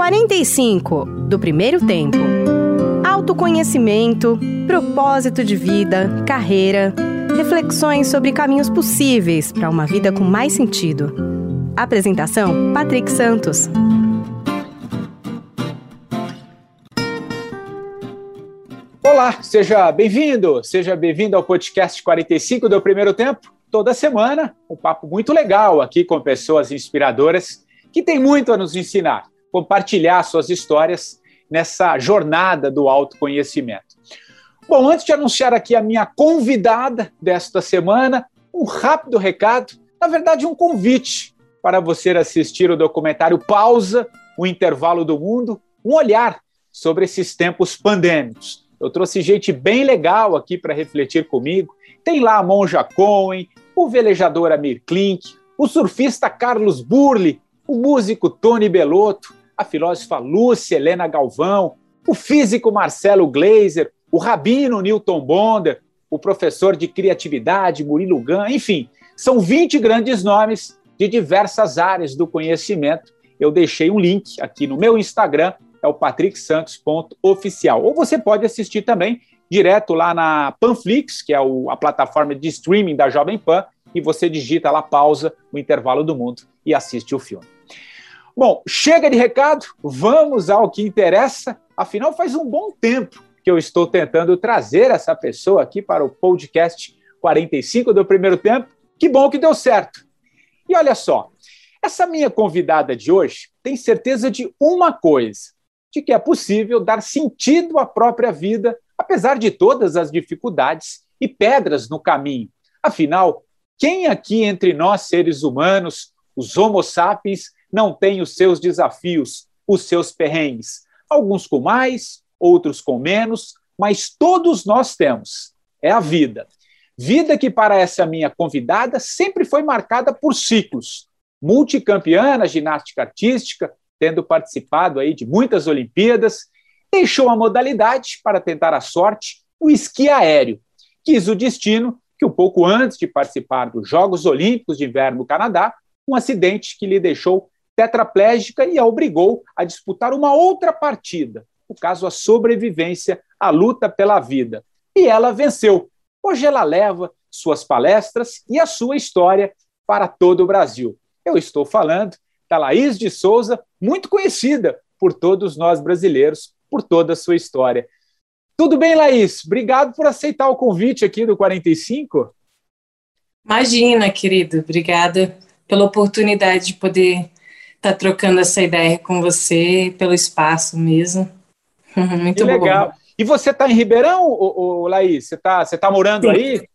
45 do primeiro tempo. Autoconhecimento, propósito de vida, carreira, reflexões sobre caminhos possíveis para uma vida com mais sentido. Apresentação: Patrick Santos. Olá, seja bem-vindo, seja bem-vindo ao podcast 45 do primeiro tempo. Toda semana, um papo muito legal aqui com pessoas inspiradoras que têm muito a nos ensinar, compartilhar suas histórias nessa jornada do autoconhecimento. Bom, antes de anunciar aqui a minha convidada desta semana, um rápido recado, na verdade, um convite para você assistir o documentário Pausa, o Intervalo do Mundo, um olhar sobre esses tempos pandêmicos. Eu trouxe gente bem legal aqui para refletir comigo. Tem lá a Monja Cohen, o velejador Amir Klink, o surfista Carlos Burli, o músico Tony Belotto, a filósofa Lúcia Helena Galvão, o físico Marcelo Gleiser, o rabino Newton Bonder, o professor de criatividade Murilo Gun, enfim, são 20 grandes nomes de diversas áreas do conhecimento. Eu deixei um link aqui no meu Instagram, é o patricksantos.oficial. Ou você pode assistir também direto lá na Panflix, que é a plataforma de streaming da Jovem Pan, e você digita lá pausa o intervalo do mundo e assiste o filme. Bom, chega de recado, vamos ao que interessa. Afinal, faz um bom tempo que eu estou tentando trazer essa pessoa aqui para o podcast 45 do primeiro tempo. Que bom que deu certo. E olha só, essa minha convidada de hoje tem certeza de uma coisa: de que é possível dar sentido à própria vida, apesar de todas as dificuldades e pedras no caminho. Afinal, quem aqui entre nós, seres humanos, os Homo sapiens, não tem os seus desafios, os seus perrengues? Alguns com mais, outros com menos, mas todos nós temos. É a vida. Vida que, para essa minha convidada, sempre foi marcada por ciclos. Multicampeã na ginástica artística, tendo participado aí de muitas Olimpíadas, deixou a modalidade para tentar a sorte no esqui aéreo. Quis o destino que, um pouco antes de participar dos Jogos Olímpicos de Inverno no Canadá, um acidente que lhe deixou tetraplégica e a obrigou a disputar uma outra partida, o caso a sobrevivência, a luta pela vida. E ela venceu. Hoje ela leva suas palestras e a sua história para todo o Brasil. Eu estou falando da Laís de Souza, muito conhecida por todos nós brasileiros, por toda a sua história. Tudo bem, Laís? Obrigado por aceitar o convite aqui do 45. Imagina, querido. Obrigada pela oportunidade de poder estar tá trocando essa ideia com você, pelo espaço mesmo. Muito que legal. Bom. E você está em Ribeirão, ô, ô, Laís? Você está você tá morando Sim. aí?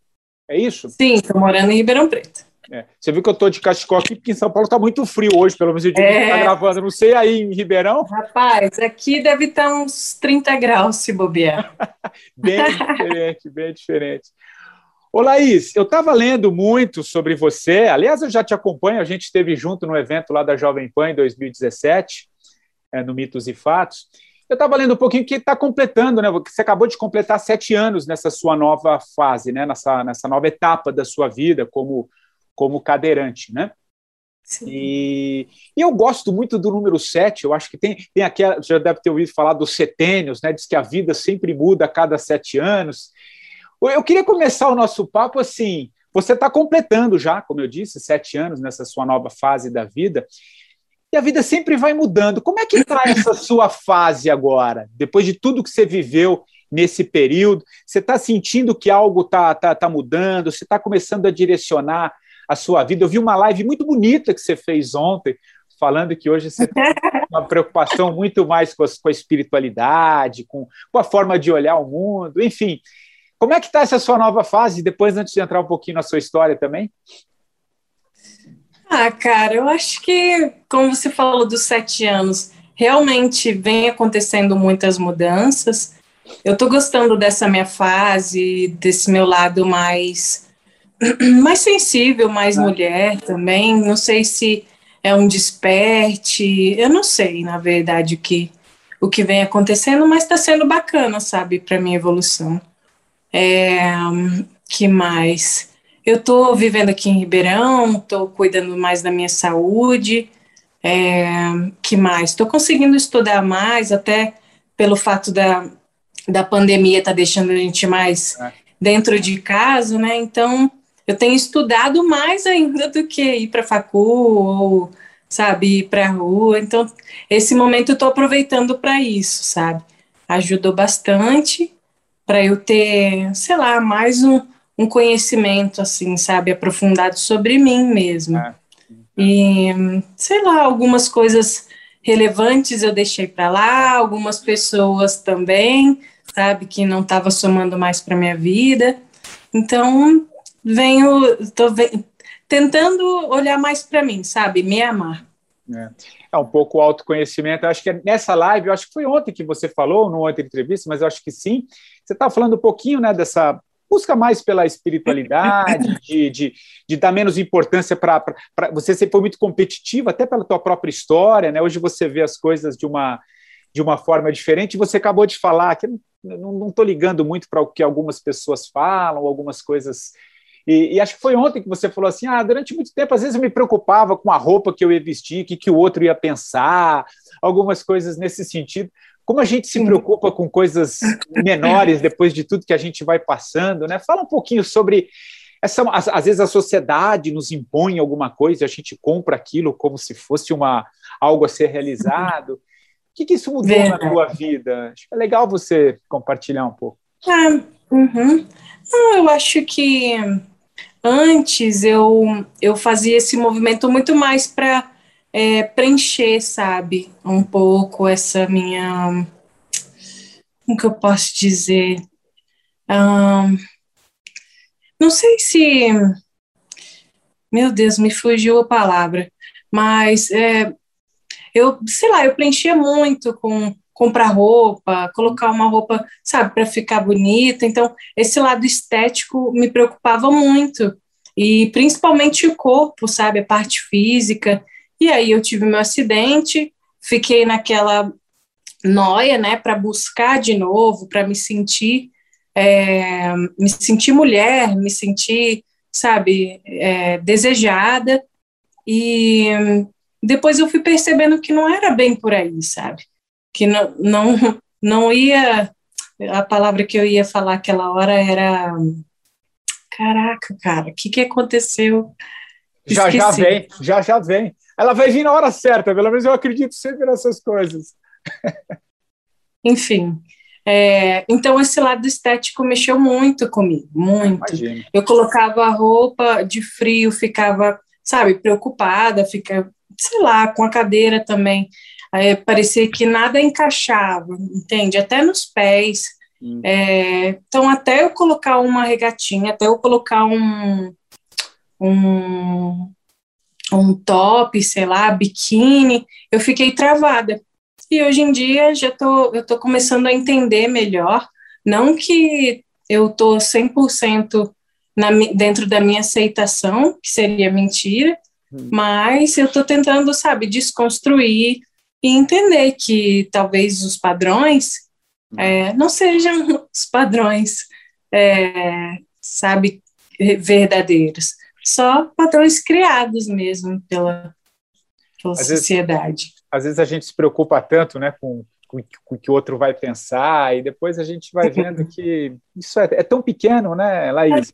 É isso? Sim, estou morando em Ribeirão Preto. É. Você viu que eu estou de cachecol aqui, porque em São Paulo está muito frio hoje, pelo menos eu digo é... que está gravando. Não sei aí em Ribeirão. Rapaz, aqui deve estar tá uns 30 graus se bobear. bem diferente, bem diferente. Ô Laís, eu estava lendo muito sobre você. Aliás, eu já te acompanho, a gente esteve junto no evento lá da Jovem Pan em 2017, é, no Mitos e Fatos. Eu estava lendo um pouquinho que está completando, né? Você acabou de completar sete anos nessa sua nova fase, né? Nessa, nessa nova etapa da sua vida como como cadeirante, né? Sim. E, e, eu gosto muito do número 7, eu acho que tem, tem aquela, já deve ter ouvido falar dos setênios, né? Diz que a vida sempre muda a cada sete anos. Eu queria começar o nosso papo assim. Você está completando já, como eu disse, sete anos nessa sua nova fase da vida. E a vida sempre vai mudando. Como é que está essa sua fase agora? Depois de tudo que você viveu nesse período, você está sentindo que algo está tá, tá mudando? Você está começando a direcionar a sua vida. Eu vi uma live muito bonita que você fez ontem, falando que hoje você tem uma preocupação muito mais com a, com a espiritualidade, com, com, a forma de olhar o mundo, enfim. Como é que está essa sua nova fase? Depois, antes de entrar um pouquinho na sua história também. Ah, cara, eu acho que, como você falou dos sete anos, realmente vem acontecendo muitas mudanças. Eu estou gostando dessa minha fase, desse meu lado mais mais sensível, mais mulher também. Não sei se é um desperte, eu não sei, na verdade, o que, o que vem acontecendo, mas está sendo bacana, sabe, para minha evolução. É, que mais? Eu estou vivendo aqui em Ribeirão, estou cuidando mais da minha saúde, É, que mais? Estou conseguindo estudar mais, até pelo fato da, da pandemia estar tá deixando a gente mais é. dentro de casa, né? Então, eu tenho estudado mais ainda do que ir para facul ou, sabe, ir para a rua. Então, esse momento eu estou aproveitando para isso, sabe? Ajudou bastante para eu ter, sei lá, mais um, um conhecimento, assim, sabe, aprofundado sobre mim mesmo. É. E, sei lá, algumas coisas relevantes eu deixei para lá, algumas pessoas também, sabe, que não estava somando mais para minha vida. Então, venho, tô tentando olhar mais para mim, sabe, me amar. É. é. um pouco o autoconhecimento. Eu acho que nessa live, eu acho que foi ontem que você falou, numa outra entrevista, mas eu acho que sim. Você estava falando um pouquinho né, dessa busca mais pela espiritualidade, de, de, de dar menos importância para. Você sempre foi muito competitivo, até pela tua própria história, né? Hoje você vê as coisas de uma, de uma forma diferente. Você acabou de falar que não estou ligando muito para o que algumas pessoas falam, algumas coisas. E, e, acho que foi ontem que você falou assim: ah, durante muito tempo, às vezes eu me preocupava com a roupa que eu ia vestir, o que, que o outro ia pensar, algumas coisas nesse sentido. Como a gente se preocupa com coisas menores depois de tudo que a gente vai passando, né? Fala um pouquinho sobre essa, às, às vezes a sociedade nos impõe alguma coisa, a gente compra aquilo como se fosse uma algo a ser realizado. O que, que isso mudou Verdade. na tua vida? Acho que é legal você compartilhar um pouco. Ah, uhum. Não, eu acho que antes eu, eu fazia esse movimento muito mais para é, preencher, sabe, um pouco essa minha. Como que eu posso dizer? Um, não sei se. Meu Deus, me fugiu a palavra, mas é, eu, sei lá, eu preenchia muito com comprar roupa, colocar uma roupa, sabe, para ficar bonita. Então, esse lado estético me preocupava muito. E principalmente o corpo, sabe, a parte física. E aí eu tive meu acidente, fiquei naquela noia, né, para buscar de novo, para me sentir, é, me sentir mulher, me sentir, sabe, é, desejada. E depois eu fui percebendo que não era bem por aí, sabe, que não, não, não ia, a palavra que eu ia falar aquela hora era, caraca, cara, o que que aconteceu? Já, já vem, já, já vem. Ela vai vir na hora certa, pelo menos eu acredito sempre nessas coisas. Enfim, é, então esse lado estético mexeu muito comigo, muito. Imagina. Eu colocava a roupa de frio, ficava, sabe, preocupada, fica, sei lá, com a cadeira também. É, parecia que nada encaixava, entende? Até nos pés. Hum. É, então, até eu colocar uma regatinha, até eu colocar um, um, um top, sei lá, biquíni, eu fiquei travada. E hoje em dia já tô, eu tô começando a entender melhor, não que eu tô 100% na, dentro da minha aceitação, que seria mentira, hum. mas eu tô tentando, sabe, desconstruir e entender que talvez os padrões hum. é, não sejam os padrões, é, sabe, verdadeiros só padrões criados mesmo pela, pela às sociedade. Vezes, às vezes a gente se preocupa tanto né, com, com, com o que o outro vai pensar, e depois a gente vai vendo que isso é, é tão pequeno, né, Laís?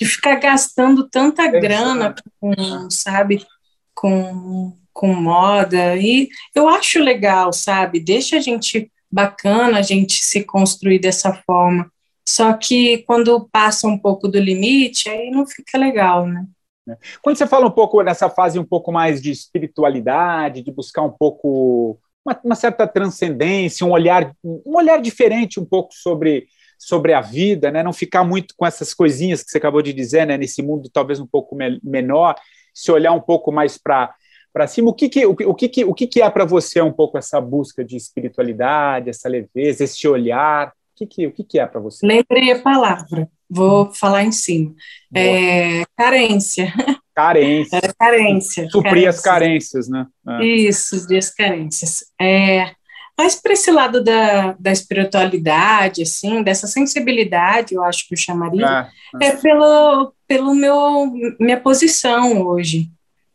De ficar gastando tanta é grana com, sabe, com, com moda, e eu acho legal, sabe, deixa a gente bacana a gente se construir dessa forma, só que quando passa um pouco do limite, aí não fica legal, né? É. Quando você fala um pouco nessa fase um pouco mais de espiritualidade, de buscar um pouco uma, uma, certa transcendência, um olhar um olhar diferente um pouco sobre sobre a vida, né? Não ficar muito com essas coisinhas que você acabou de dizer, né? Nesse mundo talvez um pouco me menor, se olhar um pouco mais para para cima. O que que o, o que o que é para você um pouco essa busca de espiritualidade, essa leveza, esse olhar? Que, que, o que, que é para você? Lembrei a palavra, vou falar em cima. É, carência. Carência. É, carência. Suprir as carências, né? É. Isso, as carências. É, mas para esse lado da, da espiritualidade, assim, dessa sensibilidade, eu acho que eu chamaria, é, é pelo, pelo meu minha posição hoje,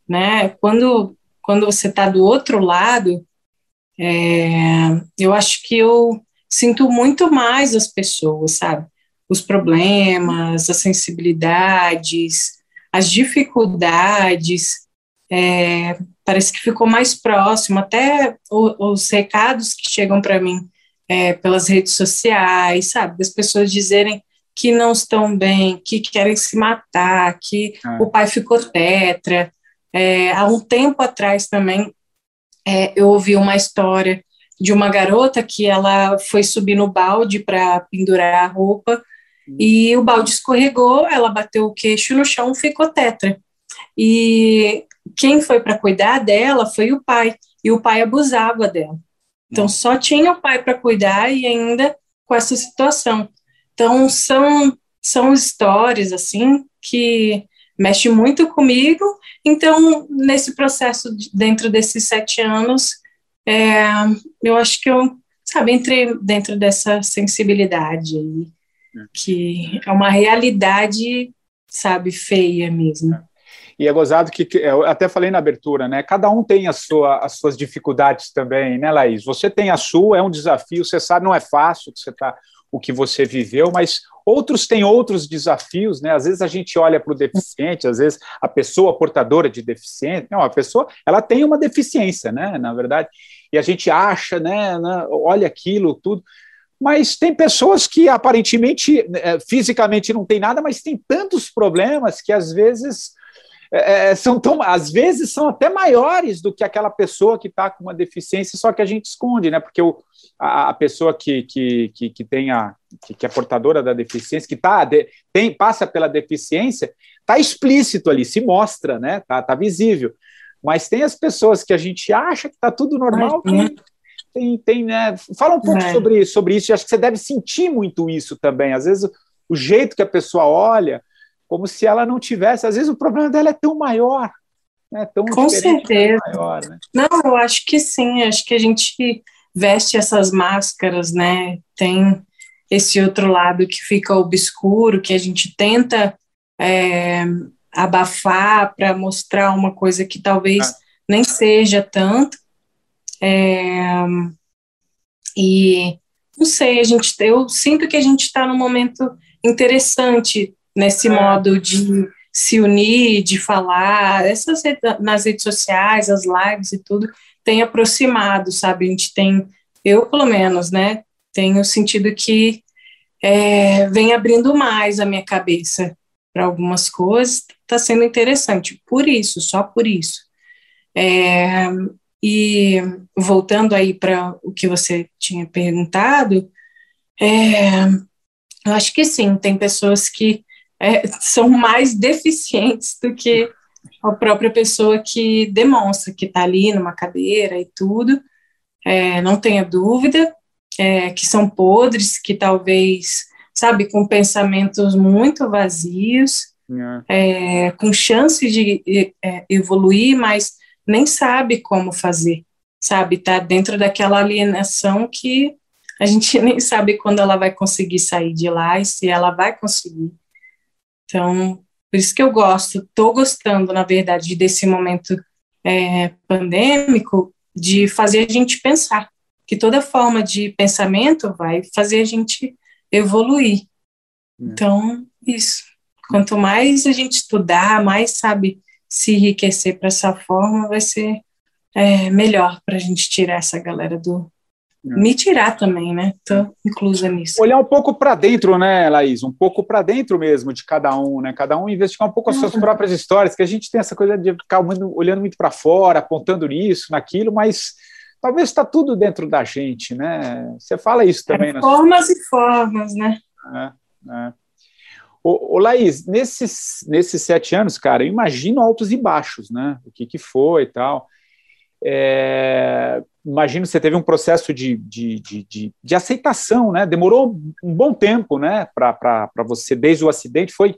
né? Quando quando você está do outro lado, é, eu acho que eu sinto muito mais as pessoas, sabe? Os problemas, as sensibilidades, as dificuldades, é, parece que ficou mais próximo, até o, os recados que chegam para mim é, pelas redes sociais, sabe? Das pessoas dizerem que não estão bem, que querem se matar, que é. o pai ficou tetra. É, há um tempo atrás também é, eu ouvi uma história de uma garota que ela foi subir no balde para pendurar a roupa uhum. e o balde escorregou, ela bateu o queixo no chão, ficou tetra. E quem foi para cuidar dela foi o pai, e o pai abusava dela. Então só tinha o pai para cuidar e ainda com essa situação. Então são são histórias assim que mexe muito comigo. Então, nesse processo, dentro desses sete anos, é, eu acho que eu, sabe, entrei dentro dessa sensibilidade aí, é. que é uma realidade, sabe, feia mesmo. É. E é gozado que, eu até falei na abertura, né? Cada um tem a sua, as suas dificuldades também, né, Laís? Você tem a sua, é um desafio, você sabe, não é fácil que você tá, o que você viveu, mas Outros têm outros desafios, né? Às vezes a gente olha para o deficiente, às vezes a pessoa portadora de deficiente, não, a pessoa, ela tem uma deficiência, né? Na verdade, e a gente acha, né? né olha aquilo, tudo. Mas tem pessoas que aparentemente é, fisicamente não tem nada, mas tem tantos problemas que às vezes é, é, são tão, às vezes são até maiores do que aquela pessoa que está com uma deficiência, só que a gente esconde, né? Porque o, a, a pessoa que, que, que, que tem a, que, que, é portadora da deficiência, que tá, de, tem, passa pela deficiência, está explícito ali, se mostra, né? Tá, tá visível. Mas tem as pessoas que a gente acha que está tudo normal. Né? Tem, tem, né? Fala um pouco é. sobre, sobre isso. Eu acho que você deve sentir muito isso também. Às vezes, o jeito que a pessoa olha, como se ela não tivesse. Às vezes, o problema dela é tão maior. Né? Tão Com certeza. Maior, né? Não, eu acho que sim. Acho que a gente veste essas máscaras, né? Tem esse outro lado que fica obscuro, que a gente tenta é, abafar para mostrar uma coisa que talvez ah. nem seja tanto. É, e não sei, a gente, eu sinto que a gente está num momento interessante nesse é. modo de se unir, de falar, essas nas redes sociais, as lives e tudo, tem aproximado, sabe? A gente tem, eu pelo menos, né, tenho sentido que é, vem abrindo mais a minha cabeça para algumas coisas, está sendo interessante, por isso, só por isso. É, e voltando aí para o que você tinha perguntado, é, eu acho que sim, tem pessoas que é, são mais deficientes do que a própria pessoa que demonstra que está ali numa cadeira e tudo, é, não tenha dúvida, é, que são podres, que talvez, sabe, com pensamentos muito vazios, é. é com chance de é, evoluir, mas nem sabe como fazer, sabe, tá dentro daquela alienação que a gente nem sabe quando ela vai conseguir sair de lá e se ela vai conseguir. Então, por isso que eu gosto, estou gostando, na verdade, desse momento é, pandêmico, de fazer a gente pensar, que toda forma de pensamento vai fazer a gente evoluir. É. Então, isso. Quanto mais a gente estudar, mais sabe se enriquecer para essa forma, vai ser é, melhor para a gente tirar essa galera do, é. me tirar também, né? Estou inclusa nisso. Olhar um pouco para dentro, né, Laís? Um pouco para dentro mesmo de cada um, né? Cada um investigar um pouco as suas uhum. próprias histórias, que a gente tem essa coisa de ficar olhando muito para fora, apontando nisso, naquilo, mas talvez está tudo dentro da gente, né? Você fala isso é, também. É, formas e formas, né? É, é. Ô, ô, Laís, nesses, nesses sete anos, cara, eu imagino altos e baixos, né? O que, que foi e tal. É, imagino que você teve um processo de, de, de, de, de aceitação, né? Demorou um bom tempo, né? Para você, desde o acidente, foi,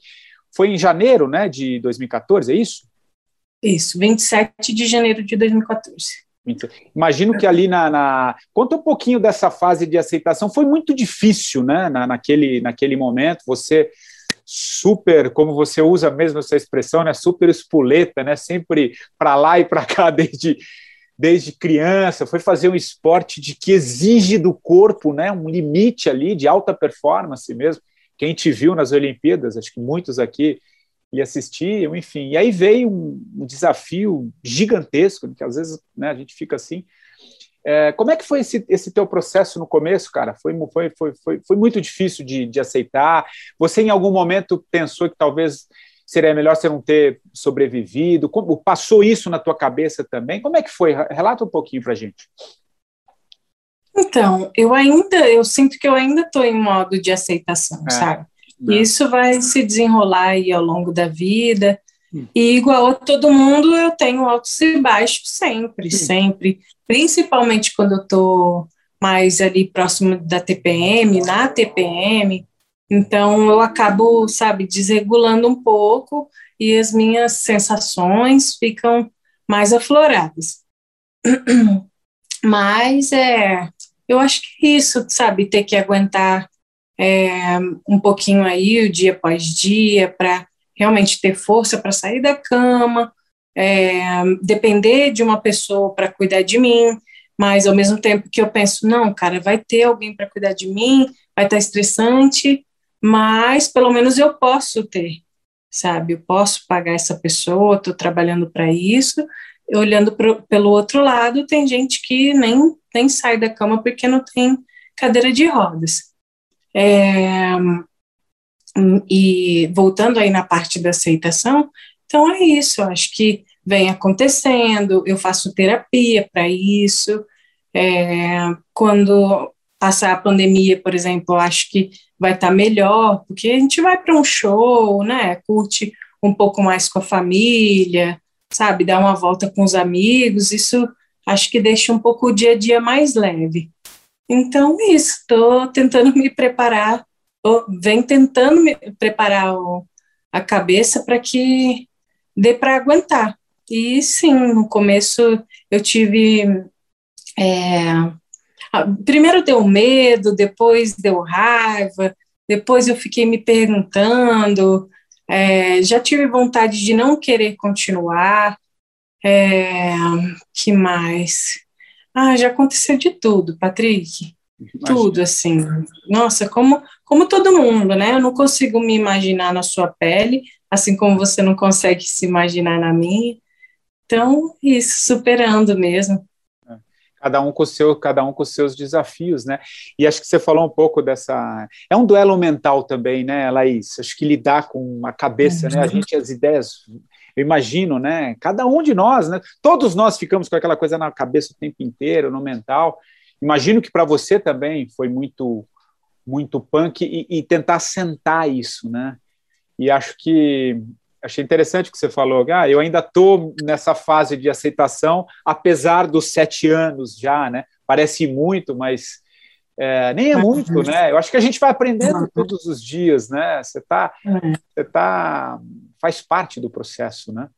foi em janeiro, né? De 2014, é isso? Isso, 27 de janeiro de 2014. Imagino que ali na, na, Conta um pouquinho dessa fase de aceitação. Foi muito difícil, né? Na, naquele, naquele momento. Você super, como você usa mesmo essa expressão, né? Super espoleta, né? Sempre para lá e para cá desde desde criança, foi fazer um esporte de que exige do corpo, né, um limite ali de alta performance mesmo. Quem te viu nas Olimpíadas, acho que muitos aqui e assistiam, enfim. E aí veio um, um desafio gigantesco, que às vezes né, a gente fica assim. É, como é que foi esse, esse teu processo no começo, cara? Foi, foi, foi, foi, foi muito difícil de, de aceitar? Você em algum momento pensou que talvez seria melhor você não ter sobrevivido? Como, passou isso na tua cabeça também? Como é que foi? Relata um pouquinho para gente. Então, eu ainda, eu sinto que eu ainda estou em modo de aceitação, é. sabe? Isso vai se desenrolar aí ao longo da vida. Hum. E igual a todo mundo, eu tenho altos e baixos sempre, hum. sempre. Principalmente quando eu estou mais ali próximo da TPM, na TPM. Então eu acabo, sabe, desregulando um pouco e as minhas sensações ficam mais afloradas. Mas é, eu acho que é isso, sabe, ter que aguentar é, um pouquinho aí, dia após dia, para realmente ter força para sair da cama, é, depender de uma pessoa para cuidar de mim, mas ao mesmo tempo que eu penso, não, cara, vai ter alguém para cuidar de mim, vai estar tá estressante, mas pelo menos eu posso ter, sabe? Eu posso pagar essa pessoa, estou trabalhando para isso. Olhando pro, pelo outro lado, tem gente que nem, nem sai da cama porque não tem cadeira de rodas. É, e voltando aí na parte da aceitação, então é isso, eu acho que vem acontecendo, eu faço terapia para isso. É, quando passar a pandemia, por exemplo, eu acho que vai estar tá melhor, porque a gente vai para um show, né? Curte um pouco mais com a família, sabe? Dar uma volta com os amigos, isso acho que deixa um pouco o dia a dia mais leve. Então, é isso, estou tentando me preparar, vem tentando me preparar o, a cabeça para que dê para aguentar. E sim, no começo eu tive. É, primeiro deu medo, depois deu raiva, depois eu fiquei me perguntando, é, já tive vontade de não querer continuar. É, que mais? Ah, já aconteceu de tudo, Patrick. Imagina. Tudo, assim. Nossa, como, como todo mundo, né? Eu não consigo me imaginar na sua pele, assim como você não consegue se imaginar na minha. Então, isso, superando mesmo. É. Cada um com seu, cada um com seus desafios, né? E acho que você falou um pouco dessa. É um duelo mental também, né, Laís? Acho que lidar com a cabeça, né? A gente, as ideias eu imagino, né? Cada um de nós, né? Todos nós ficamos com aquela coisa na cabeça o tempo inteiro, no mental. Imagino que para você também foi muito, muito punk e, e, tentar sentar isso, né? E acho que achei interessante o que você falou. Ah, eu ainda estou nessa fase de aceitação, apesar dos sete anos já, né? Parece muito, mas é, nem é muito, né? Eu acho que a gente vai aprendendo todos os dias, né? Você tá, é. você tá, faz parte do processo, né?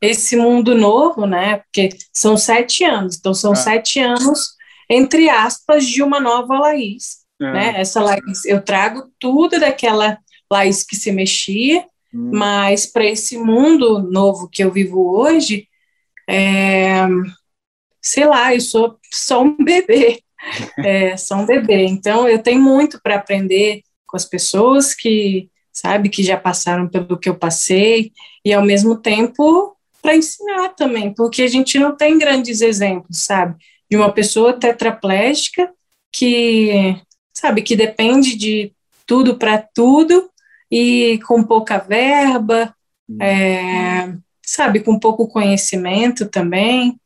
Esse mundo novo, né? Porque são sete anos, então são é. sete anos entre aspas de uma nova Laís, é. né? Essa Laís, eu trago tudo daquela Laís que se mexia, hum. mas para esse mundo novo que eu vivo hoje, é, sei lá, eu sou só um bebê, é, são bebê. Então, eu tenho muito para aprender com as pessoas que, sabe, que já passaram pelo que eu passei, e ao mesmo tempo para ensinar também, porque a gente não tem grandes exemplos, sabe, de uma pessoa tetraplégica que, sabe, que depende de tudo para tudo e com pouca verba, hum. é, sabe, com pouco conhecimento também.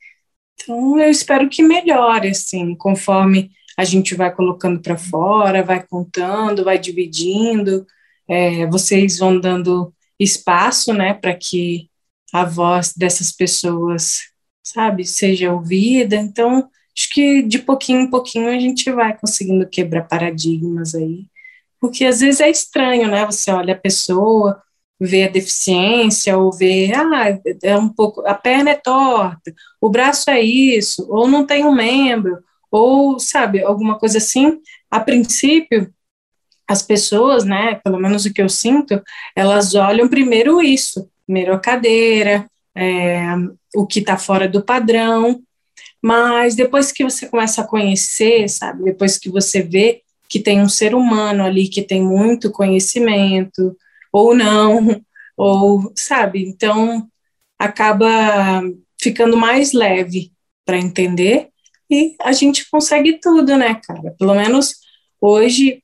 Então, eu espero que melhore, assim, conforme a gente vai colocando para fora, vai contando, vai dividindo, é, vocês vão dando espaço, né, para que a voz dessas pessoas, sabe, seja ouvida. Então, acho que de pouquinho em pouquinho a gente vai conseguindo quebrar paradigmas aí, porque às vezes é estranho, né, você olha a pessoa, ver a deficiência ou ver, ah, é um pouco, a perna é torta, o braço é isso, ou não tem um membro, ou, sabe, alguma coisa assim, a princípio, as pessoas, né, pelo menos o que eu sinto, elas olham primeiro isso, primeiro a cadeira, é, o que está fora do padrão, mas depois que você começa a conhecer, sabe, depois que você vê que tem um ser humano ali que tem muito conhecimento, ou não, ou, sabe, então acaba ficando mais leve para entender e a gente consegue tudo, né, cara? Pelo menos hoje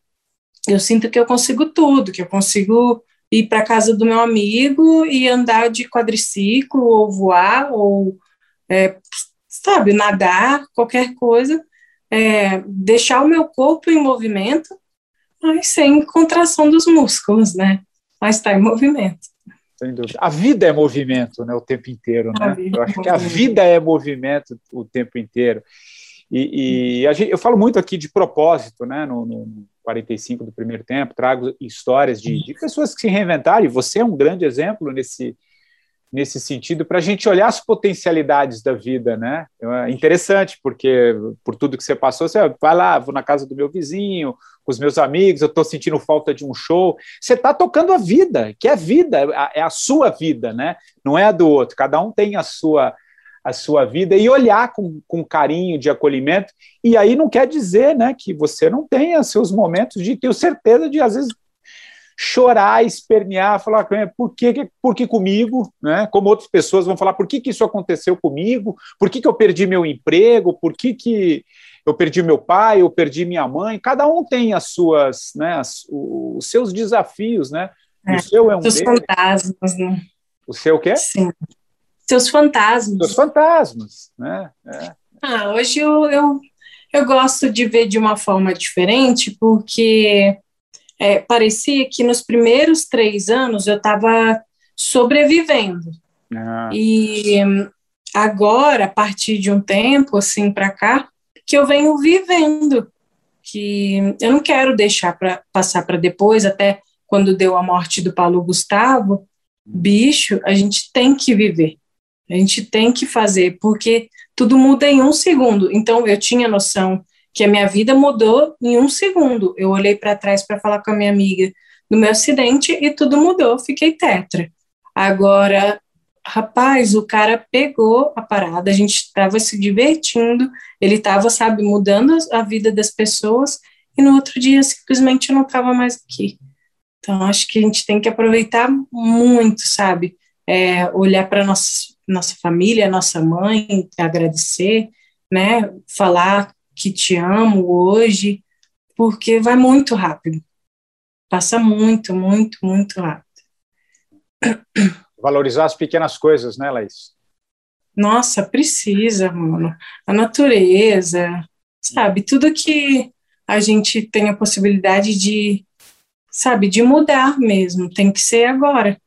eu sinto que eu consigo tudo, que eu consigo ir para casa do meu amigo e andar de quadriciclo ou voar ou é, sabe nadar qualquer coisa é, deixar o meu corpo em movimento mas sem contração dos músculos né mas está em movimento sem dúvida. A vida é movimento né, o tempo inteiro. Né? Eu acho que a vida é movimento o tempo inteiro. E, e gente, eu falo muito aqui de propósito, né? No, no 45 do primeiro tempo, trago histórias de, de pessoas que se reinventaram, e você é um grande exemplo nesse, nesse sentido, para a gente olhar as potencialidades da vida, né? É interessante, porque por tudo que você passou, você vai lá, vou na casa do meu vizinho, com os meus amigos, eu estou sentindo falta de um show. Você está tocando a vida, que é vida, é a sua vida, né? Não é a do outro. Cada um tem a sua a sua vida e olhar com, com carinho de acolhimento. E aí não quer dizer né, que você não tenha seus momentos de ter certeza de, às vezes, chorar, espernear, falar por que, por que comigo, né? Como outras pessoas vão falar, por que, que isso aconteceu comigo? Por que, que eu perdi meu emprego? Por que, que eu perdi meu pai? Eu perdi minha mãe? Cada um tem as suas, né? As, os seus desafios, né? É, o seu é um seus fantasmas, né? O seu o quê? Sim seus fantasmas. Seus fantasmas, né? É. Ah, hoje eu, eu, eu gosto de ver de uma forma diferente, porque é, parecia que nos primeiros três anos eu estava sobrevivendo. Ah. E agora, a partir de um tempo, assim, para cá, que eu venho vivendo, que eu não quero deixar para passar para depois, até quando deu a morte do Paulo Gustavo, bicho, a gente tem que viver. A gente tem que fazer, porque tudo muda em um segundo. Então, eu tinha noção que a minha vida mudou em um segundo. Eu olhei para trás para falar com a minha amiga do meu acidente e tudo mudou, fiquei tetra. Agora, rapaz, o cara pegou a parada, a gente estava se divertindo, ele estava, sabe, mudando a vida das pessoas e no outro dia simplesmente eu não estava mais aqui. Então, acho que a gente tem que aproveitar muito, sabe? É, olhar para nossas nossa família, nossa mãe, agradecer, né? Falar que te amo hoje, porque vai muito rápido. Passa muito, muito, muito rápido. Valorizar as pequenas coisas, né, Laís? Nossa, precisa, mano. A natureza, sabe? Tudo que a gente tem a possibilidade de, sabe, de mudar mesmo, tem que ser agora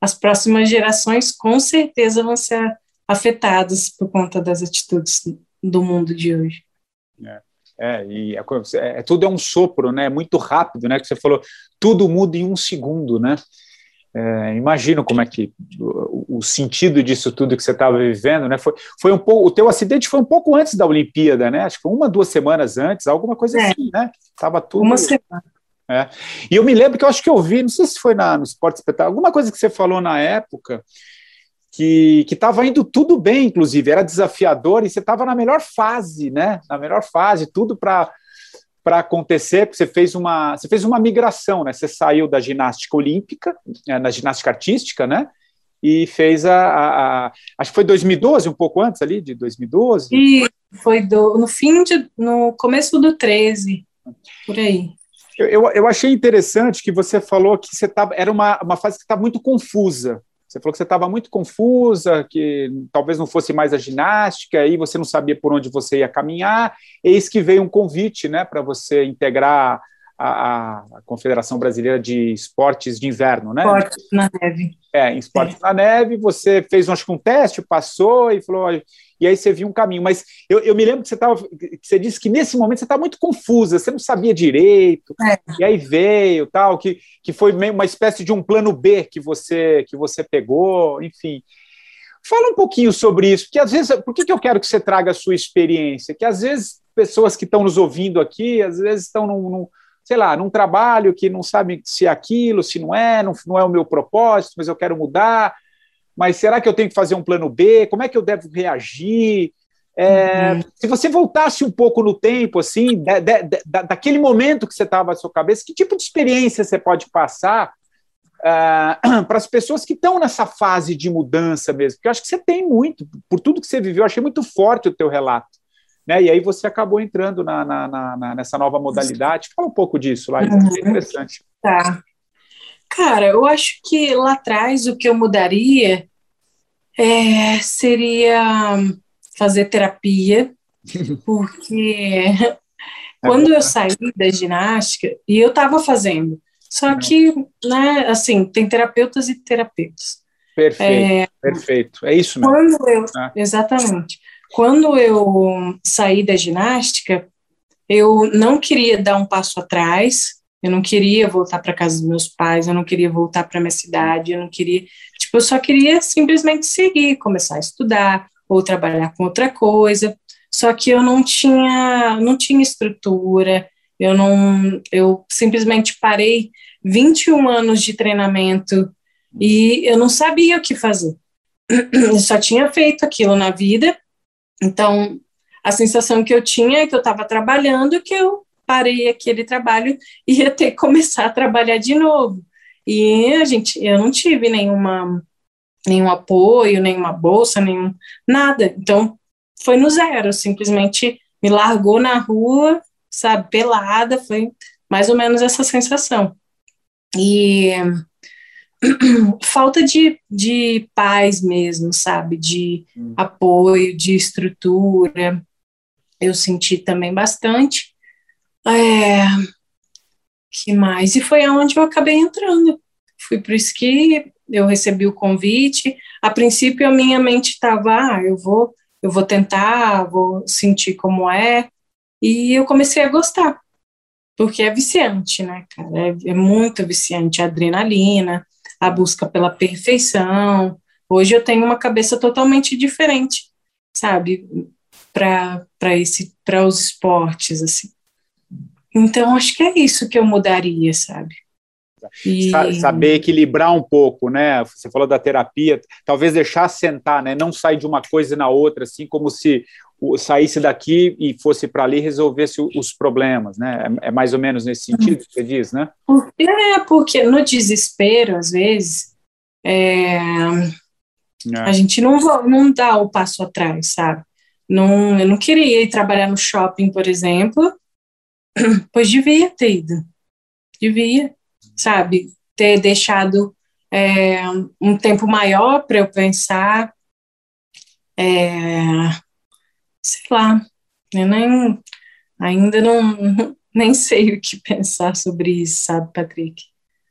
as próximas gerações com certeza vão ser afetadas por conta das atitudes do mundo de hoje. É. É, e é, é, tudo é um sopro, né? É muito rápido, né? Que você falou, tudo muda em um segundo, né? É, imagino como é que o, o, sentido disso tudo que você estava vivendo, né? Foi, foi um pouco, o teu acidente foi um pouco antes da Olimpíada, né? Acho que uma, duas semanas antes, alguma coisa é. assim, né? Tava tudo. Uma semana. É. E eu me lembro que eu acho que eu vi, não sei se foi na, no Esporte Espetáculo, alguma coisa que você falou na época, que estava indo tudo bem, inclusive, era desafiador e você estava na melhor fase, né? Na melhor fase, tudo para para acontecer, você fez uma você fez uma migração, né? Você saiu da ginástica olímpica, é, na ginástica artística, né? E fez a, a, a, acho que foi 2012, um pouco antes ali de 2012. E foi do, no fim de no começo do 13, por aí. Eu, eu achei interessante que você falou que você tava, era uma, uma fase que estava muito confusa. Você falou que você estava muito confusa, que talvez não fosse mais a ginástica, aí você não sabia por onde você ia caminhar. Eis que veio um convite né, para você integrar a, a, Confederação Brasileira de Esportes de Inverno, né? Esportes na neve. É, em esportes é. na neve, você fez acho que um teste, passou e falou, e aí você viu um caminho. Mas eu, eu me lembro que você, tava, que você disse que nesse momento você estava muito confusa, você não sabia direito, é. e aí veio tal, que, que foi meio uma espécie de um plano B que você que você pegou, enfim. Fala um pouquinho sobre isso, porque às vezes, por que, que eu quero que você traga a sua experiência? Que às vezes pessoas que estão nos ouvindo aqui, às vezes estão num, num sei lá, num trabalho que não sabe se é aquilo, se não é, não, não é o meu propósito, mas eu quero mudar. Mas será que eu tenho que fazer um plano B? Como é que eu devo reagir? É, uhum. Se você voltasse um pouco no tempo, assim, daquele momento que você estava na sua cabeça, que tipo de experiência você pode passar uh, para as pessoas que estão nessa fase de mudança mesmo? Porque eu acho que você tem muito, por tudo que você viveu, eu achei muito forte o teu relato. Né? E aí você acabou entrando na, na, na, nessa nova modalidade. Fala um pouco disso, Larissa, uhum. é interessante. Tá. Cara, eu acho que lá atrás o que eu mudaria é, seria fazer terapia, porque é quando eu saí da ginástica, e eu estava fazendo, só que, né, assim, tem terapeutas e terapeutas. Perfeito, é, perfeito. É isso mesmo. Quando eu, ah. Exatamente. Quando eu saí da ginástica, eu não queria dar um passo atrás, eu não queria voltar para casa dos meus pais, eu não queria voltar para minha cidade, eu não queria, tipo, eu só queria simplesmente seguir, começar a estudar ou trabalhar com outra coisa. Só que eu não tinha, não tinha estrutura, eu não, eu simplesmente parei 21 anos de treinamento e eu não sabia o que fazer. Eu só tinha feito aquilo na vida então, a sensação que eu tinha é que eu estava trabalhando, que eu parei aquele trabalho e ia ter que começar a trabalhar de novo. E a gente, eu não tive nenhuma, nenhum apoio, nenhuma bolsa, nenhum nada. Então, foi no zero, simplesmente me largou na rua, sabe, pelada, foi mais ou menos essa sensação. E falta de, de paz mesmo, sabe? De hum. apoio, de estrutura. Eu senti também bastante. É, que mais? E foi aonde eu acabei entrando. Fui por isso que eu recebi o convite. A princípio, a minha mente estava, ah, eu vou, eu vou tentar, vou sentir como é. E eu comecei a gostar, porque é viciante, né, cara? É, é muito viciante a adrenalina, a busca pela perfeição. Hoje eu tenho uma cabeça totalmente diferente, sabe, para esse para os esportes assim. Então acho que é isso que eu mudaria, sabe? E... Saber equilibrar um pouco, né? Você falou da terapia, talvez deixar sentar, né? Não sair de uma coisa na outra, assim como se saísse daqui e fosse para ali e resolvesse os problemas, né? É, é, mais ou menos nesse sentido que você diz, né? É, porque no desespero, às vezes, é, é. a gente não, não dá o passo atrás, sabe? Não, eu não queria ir trabalhar no shopping, por exemplo, pois devia ter ido. Devia, sabe? Ter deixado é, um tempo maior para eu pensar. É, sei lá, eu nem, ainda não, nem sei o que pensar sobre isso, sabe, Patrick?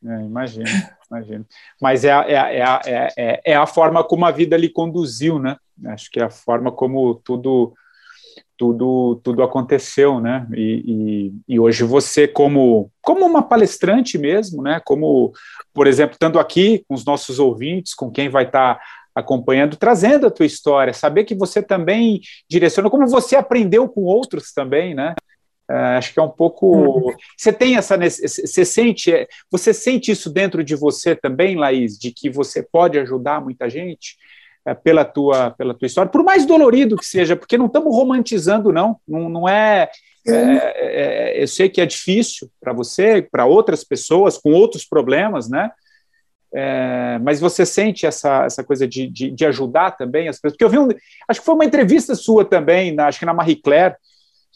É, imagino, imagino. Mas é, é, é, é, é a forma como a vida lhe conduziu, né? Acho que é a forma como tudo tudo tudo aconteceu, né? E, e, e, hoje você como como uma palestrante mesmo, né? Como por exemplo, estando aqui com os nossos ouvintes, com quem vai estar tá acompanhando, trazendo a tua história, saber que você também direciona, como você aprendeu com outros também, né? Uh, acho que é um pouco. Uhum. Você tem essa. Você sente, você sente isso dentro de você também, Laís, de que você pode ajudar muita gente pela, tua, pela tua história, por mais dolorido que seja, porque não estamos romantizando, não. Não, não é, é, é, Eu sei que é difícil para você, para outras pessoas com outros problemas, né? É, mas você sente essa, essa coisa de, de, de, ajudar também as pessoas? Porque eu vi um, acho que foi uma entrevista sua também, na, acho que na Marie Claire,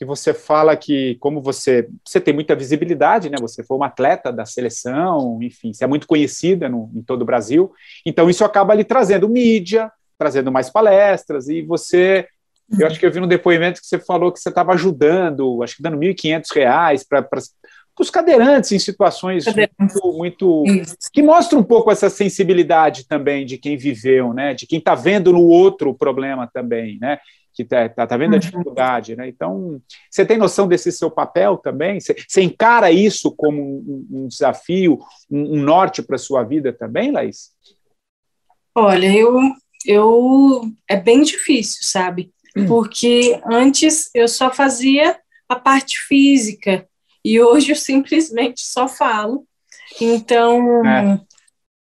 que você fala que como você você tem muita visibilidade, né? Você foi uma atleta da seleção, enfim, você é muito conhecida no, em todo o Brasil. Então isso acaba lhe trazendo mídia, trazendo mais palestras e você eu acho que eu vi no depoimento que você falou que você estava ajudando, acho que dando R$ 1.500 para os cadeirantes em situações muito, muito que mostram um pouco essa sensibilidade também de quem viveu, né? De quem está vendo no outro o problema também, né? Que está tá, tá vendo a uhum. dificuldade, né? Então, você tem noção desse seu papel também? Você, você encara isso como um, um desafio, um, um norte para a sua vida também, Laís? Olha, eu, eu é bem difícil, sabe? Hum. Porque antes eu só fazia a parte física, e hoje eu simplesmente só falo. Então, é.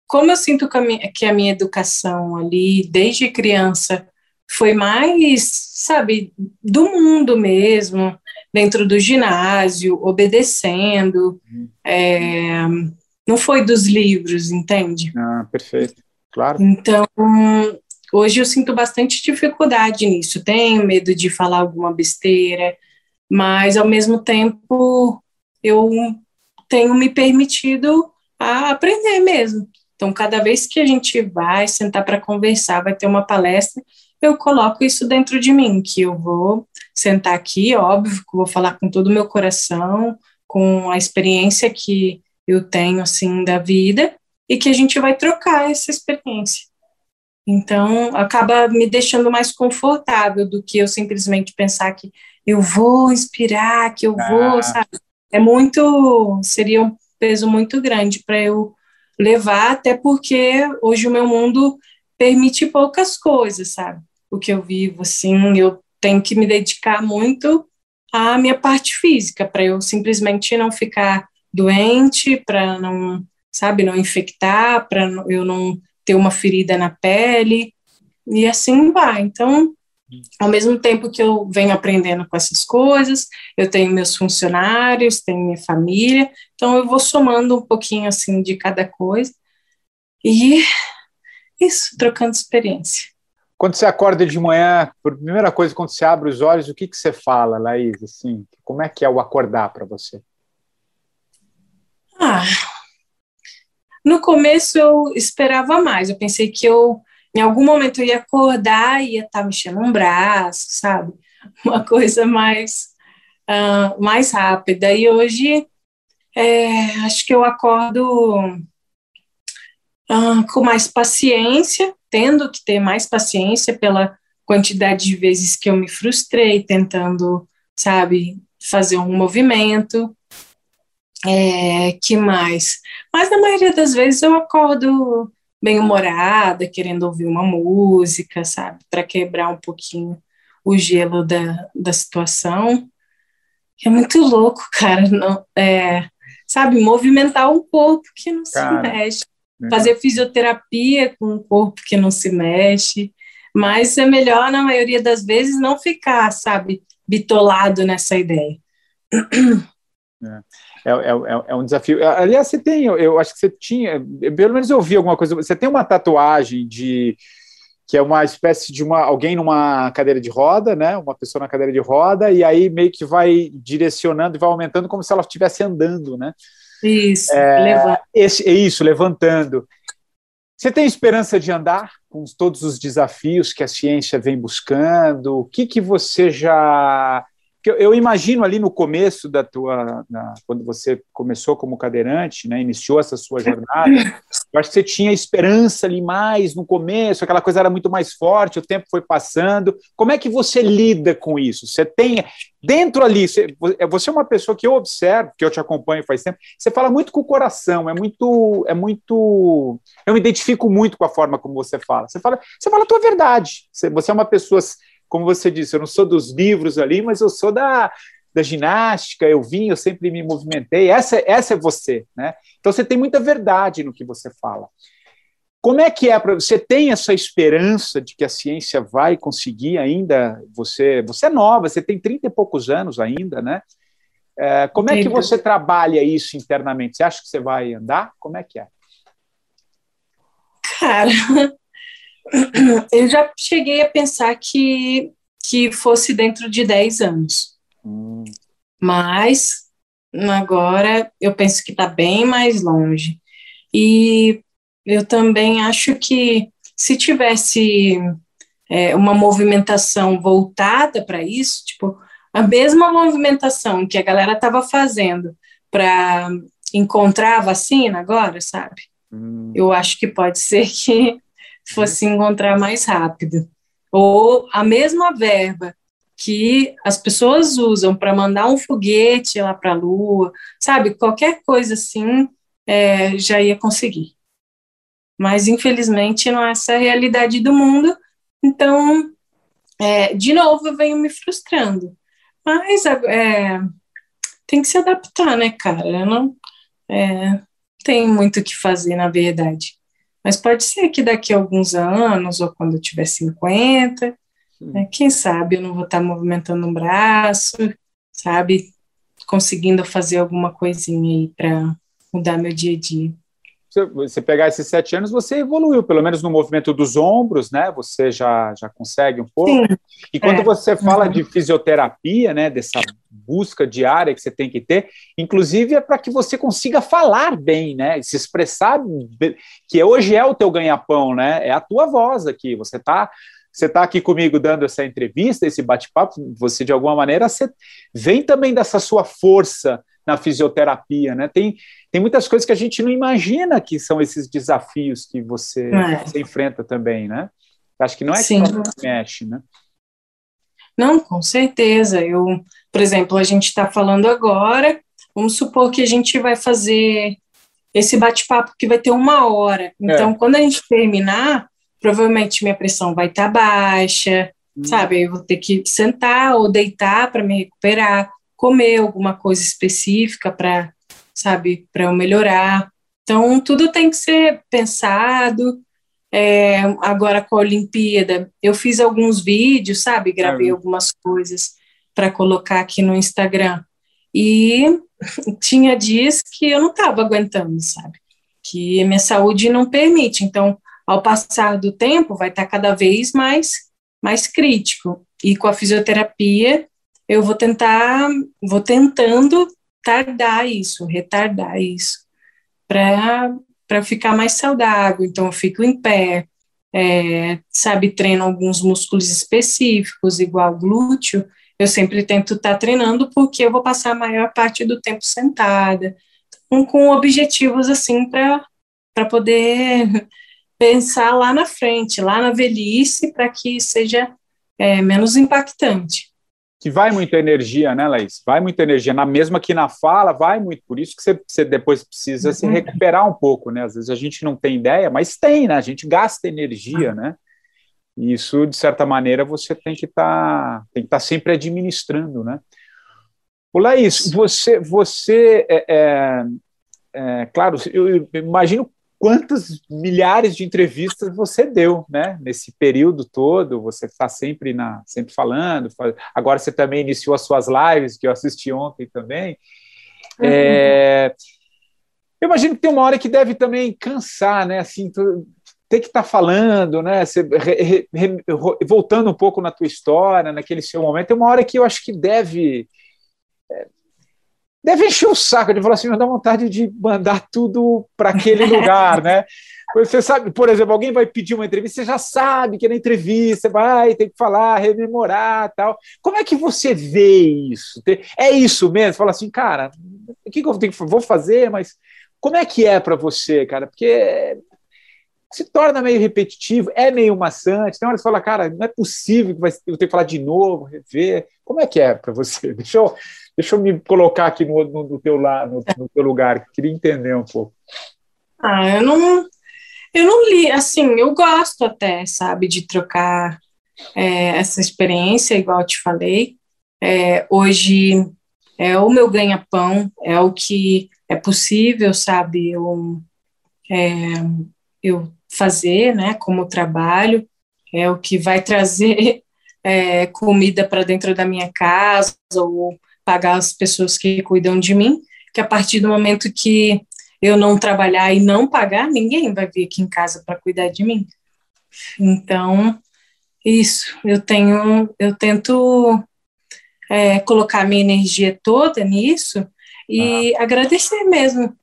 como eu sinto que a, minha, que a minha educação ali, desde criança, foi mais, sabe, do mundo mesmo, dentro do ginásio, obedecendo. Uhum. É, não foi dos livros, entende? Ah, perfeito, claro. Então, hoje eu sinto bastante dificuldade nisso. Tenho medo de falar alguma besteira, mas ao mesmo tempo eu tenho me permitido a aprender mesmo. Então, cada vez que a gente vai sentar para conversar, vai ter uma palestra, eu coloco isso dentro de mim, que eu vou sentar aqui, óbvio, que vou falar com todo o meu coração, com a experiência que eu tenho, assim, da vida, e que a gente vai trocar essa experiência. Então, acaba me deixando mais confortável do que eu simplesmente pensar que eu vou inspirar, que eu vou, ah. sabe? É muito, seria um peso muito grande para eu levar, até porque hoje o meu mundo permite poucas coisas, sabe? O que eu vivo, assim, eu tenho que me dedicar muito à minha parte física, para eu simplesmente não ficar doente, para não, sabe, não infectar, para eu não ter uma ferida na pele, e assim vai. Então, ao mesmo tempo que eu venho aprendendo com essas coisas, eu tenho meus funcionários, tenho minha família, então eu vou somando um pouquinho assim de cada coisa. E isso, trocando experiência. Quando você acorda de manhã, por primeira coisa, quando você abre os olhos, o que, que você fala, Laís? Assim, como é que é o acordar para você? Ah, no começo eu esperava mais. Eu pensei que eu, em algum momento, eu ia acordar e ia estar tá mexendo um braço, sabe? Uma coisa mais, uh, mais rápida. E hoje, é, acho que eu acordo uh, com mais paciência, tendo que ter mais paciência pela quantidade de vezes que eu me frustrei tentando, sabe, fazer um movimento. É, que mais? Mas na maioria das vezes eu acordo bem humorada, querendo ouvir uma música, sabe, para quebrar um pouquinho o gelo da, da situação. É muito louco, cara, não, é, sabe, movimentar um corpo que não cara, se mexe fazer fisioterapia com um corpo que não se mexe, mas é melhor, na maioria das vezes, não ficar, sabe, bitolado nessa ideia. É, é, é, é um desafio. Aliás, você tem, eu acho que você tinha, pelo menos eu vi alguma coisa, você tem uma tatuagem de que é uma espécie de uma alguém numa cadeira de roda, né? Uma pessoa na cadeira de roda e aí meio que vai direcionando e vai aumentando como se ela estivesse andando, né? Isso, é, esse, é isso, levantando. Você tem esperança de andar com todos os desafios que a ciência vem buscando? O que, que você já eu, eu, imagino ali no começo da tua, na, quando você começou como cadeirante, né, iniciou essa sua jornada, eu acho que você tinha esperança ali mais no começo, aquela coisa era muito mais forte, o tempo foi passando. Como é que você lida com isso? Você tem dentro ali, você, você é uma pessoa que eu observo, que eu te acompanho faz tempo. Você fala muito com o coração, é muito, é muito. Eu me identifico muito com a forma como você fala. Você fala, você fala a tua verdade. Você, você é uma pessoa como você disse, eu não sou dos livros ali, mas eu sou da, da ginástica, eu vim, eu sempre me movimentei. Essa, essa é você, né? Então você tem muita verdade no que você fala. Como é que é para você tem essa esperança de que a ciência vai conseguir ainda? Você, você é nova, você tem 30 e poucos anos ainda, né? É, como é que você trabalha isso internamente? Você acha que você vai andar? Como é que é? Cara, eu já cheguei a pensar que, que fosse dentro de 10 anos. Hum. Mas agora eu penso que está bem mais longe. E eu também acho que se tivesse é, uma movimentação voltada para isso, tipo, a mesma movimentação que a galera estava fazendo para encontrar a vacina agora, sabe? Hum. Eu acho que pode ser que fosse encontrar mais rápido. Ou a mesma verba que as pessoas usam para mandar um foguete lá para a Lua, sabe? Qualquer coisa assim é, já ia conseguir. Mas, infelizmente, não é essa a realidade do mundo. Então, é, de novo, eu venho me frustrando. Mas é, tem que se adaptar, né, cara? Não é, tem muito o que fazer, na verdade. Mas pode ser que daqui a alguns anos, ou quando eu tiver 50, né, quem sabe eu não vou estar movimentando um braço, sabe? Conseguindo fazer alguma coisinha aí para mudar meu dia a dia você pegar esses sete anos, você evoluiu, pelo menos no movimento dos ombros, né? Você já, já consegue um pouco. Sim. E quando é. você fala uhum. de fisioterapia, né? Dessa busca diária que você tem que ter, inclusive é para que você consiga falar bem, né? Se expressar, que hoje é o teu ganha-pão, né? É a tua voz aqui. Você está você está aqui comigo dando essa entrevista, esse bate-papo, você de alguma maneira você vem também dessa sua força na fisioterapia, né? Tem, tem muitas coisas que a gente não imagina que são esses desafios que você, é. você enfrenta também, né? Acho que não é Sim. que mexe, né? Não, com certeza. Eu, por exemplo, a gente está falando agora, vamos supor que a gente vai fazer esse bate-papo que vai ter uma hora. Então, é. quando a gente terminar, provavelmente minha pressão vai estar tá baixa, hum. sabe? Eu vou ter que sentar ou deitar para me recuperar comer alguma coisa específica para, sabe, para eu melhorar. Então, tudo tem que ser pensado. É, agora com a Olimpíada, eu fiz alguns vídeos, sabe, gravei algumas coisas para colocar aqui no Instagram. E tinha dias que eu não estava aguentando, sabe? Que minha saúde não permite. Então, ao passar do tempo, vai estar tá cada vez mais mais crítico. E com a fisioterapia, eu vou tentar, vou tentando tardar isso, retardar isso, para ficar mais saudável. Então, eu fico em pé, é, sabe, treino alguns músculos específicos, igual glúteo, eu sempre tento estar tá treinando porque eu vou passar a maior parte do tempo sentada, então, com objetivos assim para poder pensar lá na frente, lá na velhice, para que seja é, menos impactante que vai muita energia, né, Laís? Vai muita energia. Na mesma que na fala, vai muito. Por isso que você, você depois precisa uhum. se recuperar um pouco, né? Às vezes a gente não tem ideia, mas tem, né? A gente gasta energia, né? E isso, de certa maneira, você tem que estar tá, estar tá sempre administrando, né? O Laís, você, você é, é, é, claro, eu imagino quantas milhares de entrevistas você deu, né? Nesse período todo, você está sempre na, sempre falando. Agora você também iniciou as suas lives que eu assisti ontem também. Uhum. É, eu imagino que tem uma hora que deve também cansar, né? Assim, ter que estar tá falando, né? Você, re, re, voltando um pouco na tua história, naquele seu momento, tem uma hora que eu acho que deve é, deve encher o saco de falar assim, mas dá vontade de mandar tudo para aquele lugar, né? Você sabe, por exemplo, alguém vai pedir uma entrevista, você já sabe que na entrevista vai ter que falar, rememorar tal. Como é que você vê isso? É isso mesmo? Fala assim, cara, o que, eu tenho que, vou fazer, mas como é que é para você, cara? Porque se torna meio repetitivo, é meio maçante. Tem hora que você fala, cara, não é possível que eu tenho que falar de novo, rever. Como é que é para você? Deixa eu, Deixa eu me colocar aqui no, no, no teu, no, no teu lugar, queria entender um pouco. Ah, eu não, eu não li, assim, eu gosto até, sabe, de trocar é, essa experiência, igual eu te falei. É, hoje é o meu ganha-pão, é o que é possível, sabe, eu, é, eu fazer, né, como trabalho, é o que vai trazer é, comida para dentro da minha casa, ou pagar as pessoas que cuidam de mim, que a partir do momento que eu não trabalhar e não pagar, ninguém vai vir aqui em casa para cuidar de mim. Então, isso, eu tenho, eu tento é, colocar minha energia toda nisso e ah. agradecer mesmo.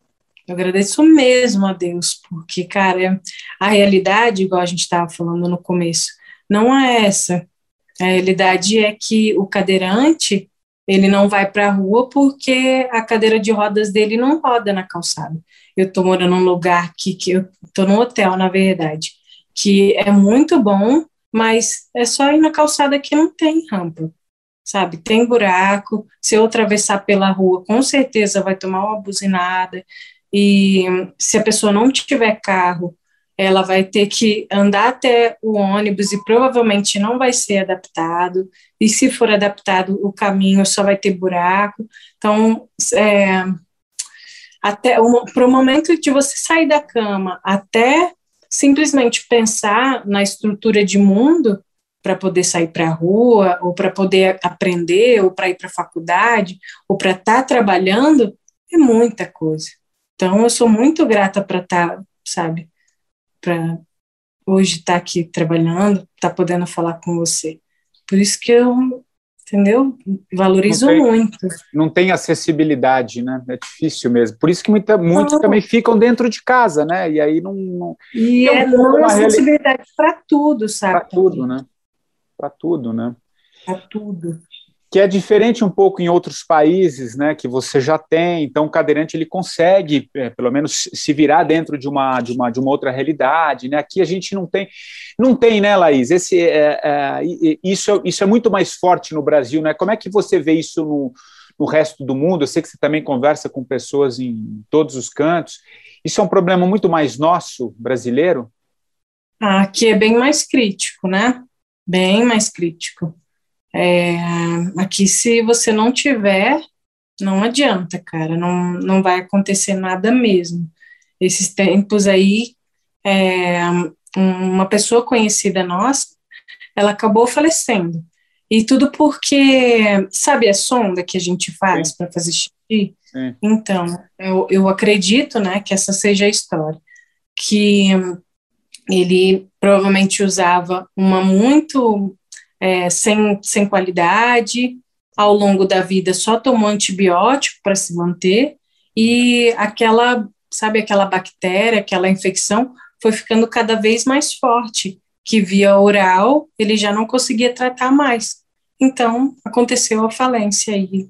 Eu agradeço mesmo a Deus, porque, cara, a realidade, igual a gente estava falando no começo, não é essa. A realidade é que o cadeirante, ele não vai para a rua porque a cadeira de rodas dele não roda na calçada. Eu estou morando num lugar que, que eu estou num hotel, na verdade, que é muito bom, mas é só ir na calçada que não tem rampa, sabe? Tem buraco. Se eu atravessar pela rua, com certeza vai tomar uma buzinada. E se a pessoa não tiver carro, ela vai ter que andar até o ônibus e provavelmente não vai ser adaptado, e se for adaptado, o caminho só vai ter buraco. Então, é, até para o momento de você sair da cama até simplesmente pensar na estrutura de mundo para poder sair para a rua, ou para poder aprender, ou para ir para a faculdade, ou para estar tá trabalhando, é muita coisa. Então, eu sou muito grata para estar, tá, sabe, para hoje estar tá aqui trabalhando, estar tá podendo falar com você. Por isso que eu, entendeu? Valorizo não tem, muito. Não tem acessibilidade, né? É difícil mesmo. Por isso que muita, muitos também ficam dentro de casa, né? E aí não. não e é não acessibilidade para tudo, sabe? Para tudo, né? Para tudo, né? Para tudo que é diferente um pouco em outros países, né, que você já tem. Então, o cadeirante ele consegue, é, pelo menos, se virar dentro de uma, de uma de uma outra realidade, né? Aqui a gente não tem, não tem, né, Laís? Esse, é, é, isso, isso é muito mais forte no Brasil, né? Como é que você vê isso no, no resto do mundo? Eu sei que você também conversa com pessoas em todos os cantos. Isso é um problema muito mais nosso, brasileiro? Aqui é bem mais crítico, né? Bem mais crítico. É, aqui, se você não tiver, não adianta, cara, não, não vai acontecer nada mesmo. Esses tempos aí, é, uma pessoa conhecida nossa, ela acabou falecendo. E tudo porque, sabe a sonda que a gente faz para fazer xixi? Sim. Então, eu, eu acredito, né, que essa seja a história. Que ele provavelmente usava uma muito é, sem, sem qualidade, ao longo da vida só tomou antibiótico para se manter, e aquela, sabe, aquela bactéria, aquela infecção foi ficando cada vez mais forte, que via oral ele já não conseguia tratar mais. Então, aconteceu a falência aí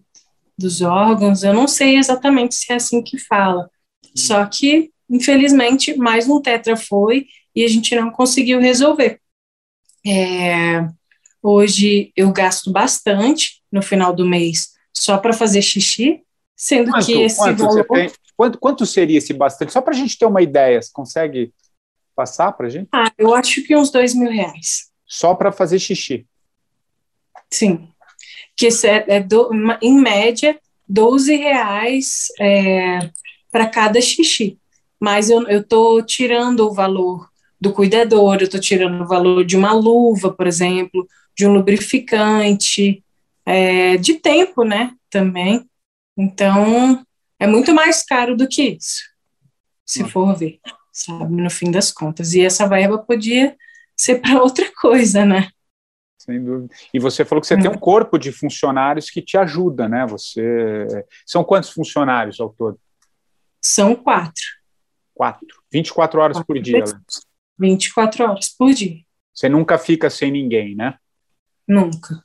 dos órgãos, eu não sei exatamente se é assim que fala, só que, infelizmente, mais um tetra foi e a gente não conseguiu resolver. É, Hoje eu gasto bastante no final do mês só para fazer xixi, sendo quanto, que esse quanto valor... Quanto, quanto, seria esse bastante? Só para a gente ter uma ideia, você consegue passar para a gente? Ah, eu acho que uns dois mil reais. Só para fazer xixi? Sim. Que é, é do, em média, 12 reais é, para cada xixi. Mas eu estou tirando o valor do cuidador, eu estou tirando o valor de uma luva, por exemplo, de um lubrificante, é, de tempo, né, também. Então, é muito mais caro do que isso, se hum. for ver, sabe, no fim das contas. E essa verba podia ser para outra coisa, né? Sem dúvida. E você falou que você tem um corpo de funcionários que te ajuda, né? Você são quantos funcionários ao todo? São quatro. Quatro. 24 horas quatro por dia. Alex. 24 horas por dia. Você nunca fica sem ninguém, né? Nunca,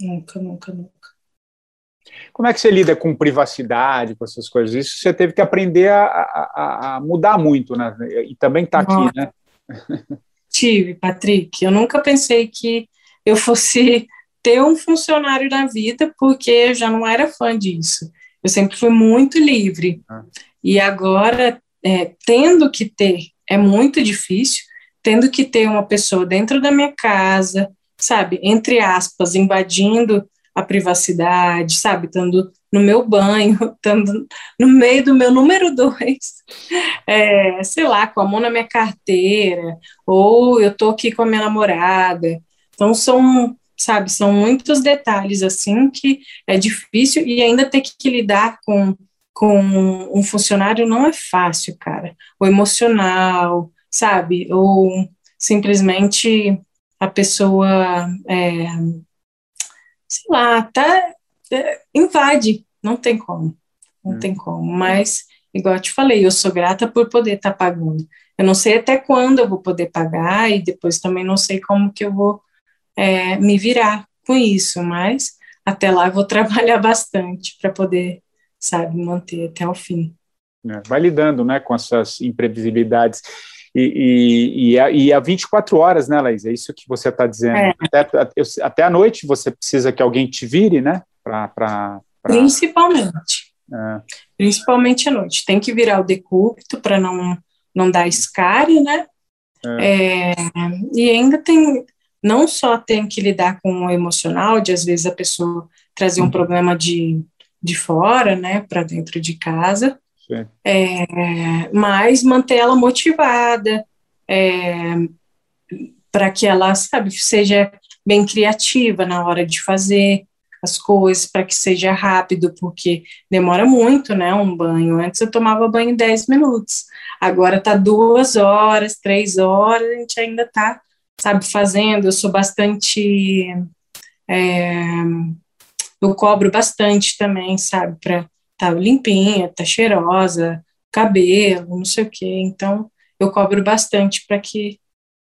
nunca, nunca, nunca. Como é que você lida com privacidade, com essas coisas? Isso você teve que aprender a, a, a mudar muito, né? E também está aqui, né? Tive, Patrick. Eu nunca pensei que eu fosse ter um funcionário na vida, porque eu já não era fã disso. Eu sempre fui muito livre. Ah. E agora, é, tendo que ter, é muito difícil, tendo que ter uma pessoa dentro da minha casa, sabe, entre aspas, invadindo a privacidade, sabe, estando no meu banho, estando no meio do meu número dois, é, sei lá, com a mão na minha carteira, ou eu tô aqui com a minha namorada. Então, são, sabe, são muitos detalhes, assim, que é difícil e ainda ter que lidar com, com um funcionário não é fácil, cara. O emocional, sabe, ou simplesmente a pessoa, é, sei lá, tá, é, invade, não tem como, não hum. tem como, mas, igual eu te falei, eu sou grata por poder estar tá pagando, eu não sei até quando eu vou poder pagar, e depois também não sei como que eu vou é, me virar com isso, mas até lá eu vou trabalhar bastante para poder, sabe, manter até o fim. É, vai lidando, né, com essas imprevisibilidades. E, e, e, a, 24 horas, né, Laís? É isso que você está dizendo. É. Até, até a noite você precisa que alguém te vire, né? Pra, pra, pra... Principalmente. É. Principalmente à noite. Tem que virar o decúbito para não, não dar escárie, né? É. É, e ainda tem, não só tem que lidar com o emocional, de às vezes a pessoa trazer um uhum. problema de, de fora, né, para dentro de casa, é, mas manter ela motivada, é, para que ela, sabe, seja bem criativa na hora de fazer as coisas, para que seja rápido, porque demora muito, né, um banho. Antes eu tomava banho 10 minutos, agora tá duas horas, três horas, a gente ainda tá, sabe, fazendo. Eu sou bastante. É, eu cobro bastante também, sabe, para tá limpinha, tá cheirosa, cabelo, não sei o quê. Então, eu cobro bastante para que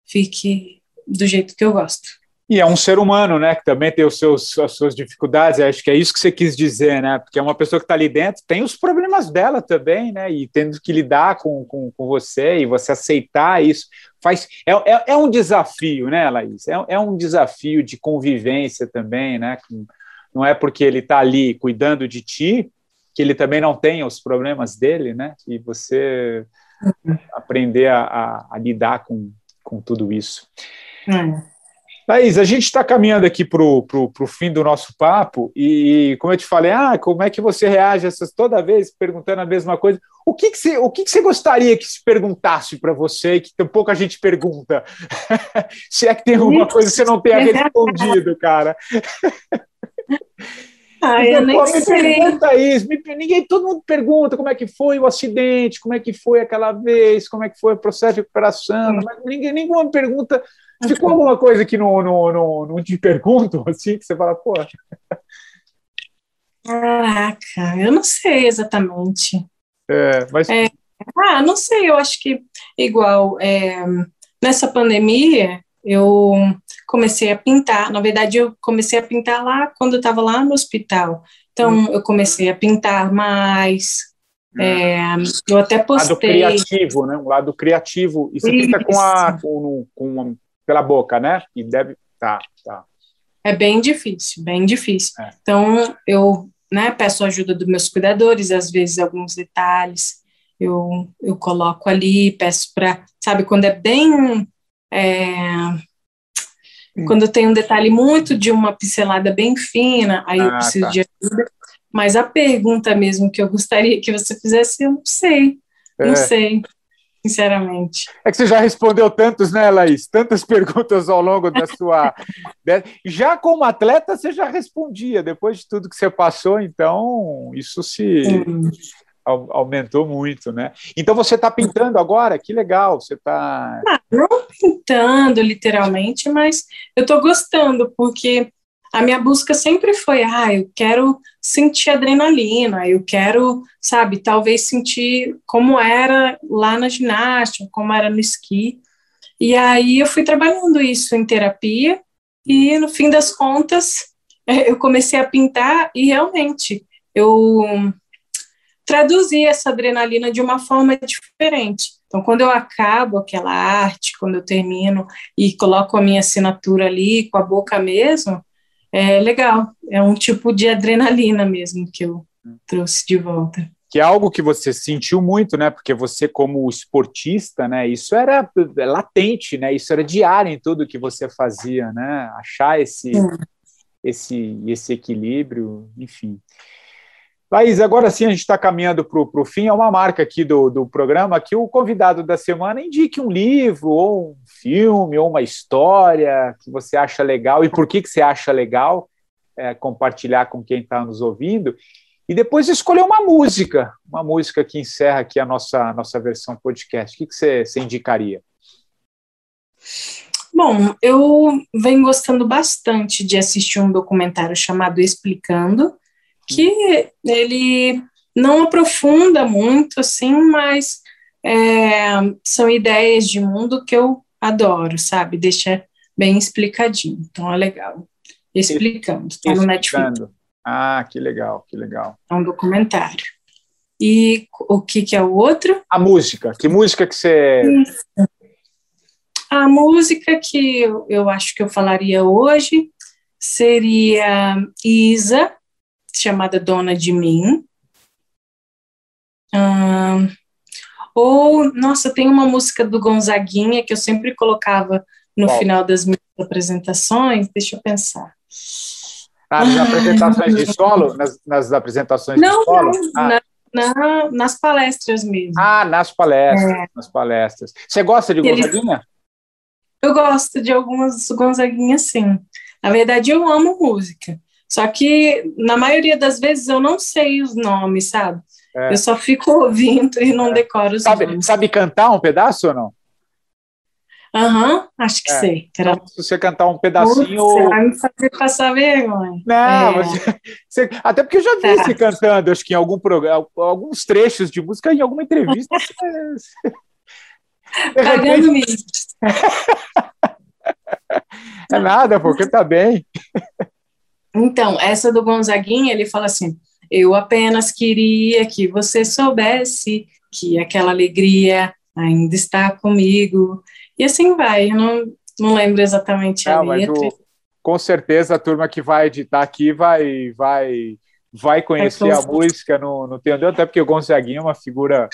fique do jeito que eu gosto. E é um ser humano, né, que também tem os seus, as suas dificuldades, acho que é isso que você quis dizer, né, porque é uma pessoa que está ali dentro, tem os problemas dela também, né, e tendo que lidar com, com, com você e você aceitar isso, faz, é, é, é um desafio, né, Laís, é, é um desafio de convivência também, né, não é porque ele está ali cuidando de ti, que ele também não tenha os problemas dele, né, e você aprender a, a, a lidar com, com tudo isso. É. Thaís, a gente está caminhando aqui para o fim do nosso papo e, como eu te falei, ah, como é que você reage essas toda vez perguntando a mesma coisa? O que, que, você, o que, que você gostaria que se perguntasse para você que tão pouca gente pergunta? se é que tem alguma coisa que você não tenha respondido, cara. Ah, eu nem me sei. pergunta isso, me, ninguém, todo mundo pergunta como é que foi o acidente, como é que foi aquela vez, como é que foi o processo de recuperação, hum. mas ninguém, nenhuma pergunta Ficou alguma coisa que não, não, não, não te pergunto, assim, que você fala, pô. Caraca, eu não sei exatamente. É, mas. É, ah, não sei, eu acho que igual. É, nessa pandemia, eu comecei a pintar. Na verdade, eu comecei a pintar lá quando eu estava lá no hospital. Então, hum. eu comecei a pintar mais. Hum. É, eu até postei. Lado criativo, né? Um lado criativo. E você Isso. pinta com a, com, com pela boca, né? E deve. Tá, tá. É bem difícil, bem difícil. É. Então, eu né, peço ajuda dos meus cuidadores, às vezes alguns detalhes eu, eu coloco ali, peço para, sabe, quando é bem. É, hum. Quando tem um detalhe muito de uma pincelada bem fina, aí ah, eu preciso tá. de ajuda. Mas a pergunta mesmo que eu gostaria que você fizesse, eu não sei. É. Não sei sinceramente. É que você já respondeu tantos, né, Laís? Tantas perguntas ao longo da sua. já como atleta, você já respondia, depois de tudo que você passou, então isso se. Aumentou muito, né? Então você está pintando agora? Que legal! Você está. Ah, não pintando literalmente, mas eu estou gostando, porque a minha busca sempre foi, ah, eu quero sentir adrenalina, eu quero, sabe, talvez sentir como era lá na ginástica, como era no esqui. E aí eu fui trabalhando isso em terapia e no fim das contas eu comecei a pintar e realmente eu traduzi essa adrenalina de uma forma diferente. Então, quando eu acabo aquela arte, quando eu termino e coloco a minha assinatura ali com a boca mesmo, é legal. É um tipo de adrenalina mesmo que eu trouxe de volta. Que é algo que você sentiu muito, né? Porque você, como esportista, né? Isso era latente, né? Isso era diário em tudo que você fazia, né? Achar esse, é. esse, esse equilíbrio, enfim. Laís, agora sim a gente está caminhando para o fim. É uma marca aqui do, do programa que o convidado da semana indique um livro, ou um filme, ou uma história que você acha legal e por que, que você acha legal é, compartilhar com quem está nos ouvindo. E depois escolher uma música, uma música que encerra aqui a nossa, nossa versão podcast. O que, que você, você indicaria? Bom, eu venho gostando bastante de assistir um documentário chamado Explicando, que ele não aprofunda muito, assim, mas é, são ideias de mundo que eu adoro, sabe? Deixa bem explicadinho. Então é legal. Explicando, está no Netflix. Ah, que legal, que legal. É um documentário. E o que, que é o outro? A música. Que música que você. A música que eu, eu acho que eu falaria hoje seria Isa, chamada Dona de Mim. Ou, nossa, tem uma música do Gonzaguinha que eu sempre colocava no Qual? final das minhas apresentações. Deixa eu pensar. Ah, nas apresentações de solo? Nas, nas apresentações não, de solo? Ah. Na, na, nas palestras mesmo. Ah, nas palestras, é. nas palestras. Você gosta de Gonzaguinha? Eu gosto de algumas Gonzaguinhas, sim. Na verdade, eu amo música. Só que, na maioria das vezes, eu não sei os nomes, sabe? É. Eu só fico ouvindo e não é. decoro os sabe, nomes. Sabe cantar um pedaço ou não? Aham, uhum, acho que é. sei. Então, se você cantar um pedacinho. Você vai me fazer passar vergonha. Não, é. você, até porque eu já vi tá. você cantando, acho que em algum programa, alguns trechos de música, em alguma entrevista. você... Pagando repente... é nada, porque tá bem. Então, essa do Gonzaguinha, ele fala assim: eu apenas queria que você soubesse que aquela alegria ainda está comigo. E assim vai, eu não, não lembro exatamente a letra. O, com certeza a turma que vai editar aqui vai vai vai conhecer a música, não, não tenho dúvida, até porque o Gonzaguinha é uma figura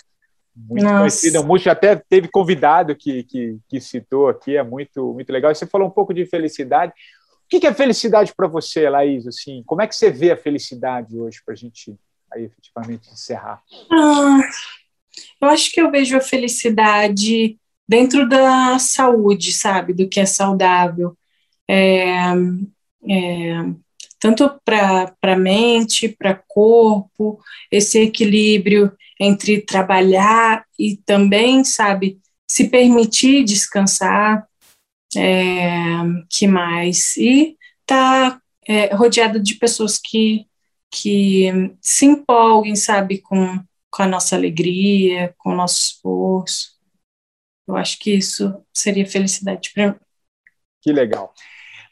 muito Nossa. conhecida, o Múcio até teve convidado que, que, que, citou aqui, é muito, muito legal. Você falou um pouco de felicidade. O que é felicidade para você, Laís? Assim, como é que você vê a felicidade hoje para a gente aí, efetivamente encerrar? Ah, eu acho que eu vejo a felicidade dentro da saúde, sabe? Do que é saudável. É, é, tanto para mente, para corpo, esse equilíbrio entre trabalhar e também, sabe, se permitir descansar, é, que mais? E tá é, rodeado de pessoas que, que se empolguem, sabe, com, com a nossa alegria, com o nosso esforço. Eu acho que isso seria felicidade para mim. Que legal.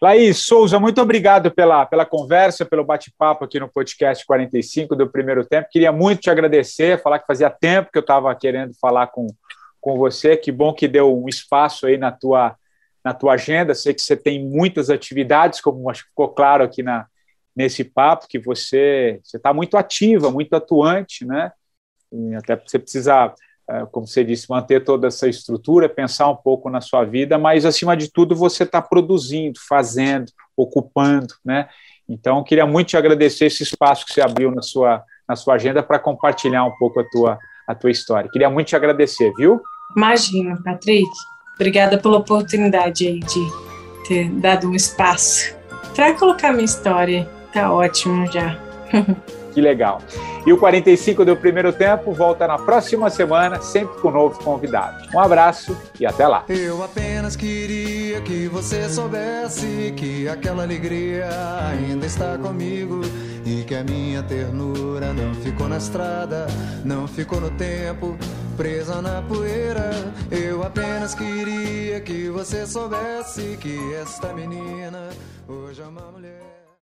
Laís Souza, muito obrigado pela, pela conversa, pelo bate-papo aqui no podcast 45 do primeiro tempo. Queria muito te agradecer, falar que fazia tempo que eu estava querendo falar com, com você. Que bom que deu um espaço aí na tua na tua agenda. Sei que você tem muitas atividades, como acho que ficou claro aqui na, nesse papo, que você está muito ativa, muito atuante, né? E até você precisa, é, como você disse, manter toda essa estrutura, pensar um pouco na sua vida, mas acima de tudo você está produzindo, fazendo, ocupando, né? Então, queria muito te agradecer esse espaço que você abriu na sua, na sua agenda para compartilhar um pouco a tua, a tua história. Queria muito te agradecer, viu? Imagina, Patrick. Obrigada pela oportunidade aí de ter dado um espaço para colocar minha história. Tá ótimo já. que legal. E o 45 do primeiro tempo volta na próxima semana, sempre com um novo convidado. Um abraço e até lá. Eu apenas queria que você soubesse que aquela alegria ainda está comigo que a minha ternura não ficou na estrada, não ficou no tempo, presa na poeira. Eu apenas queria que você soubesse que esta menina hoje é uma mulher.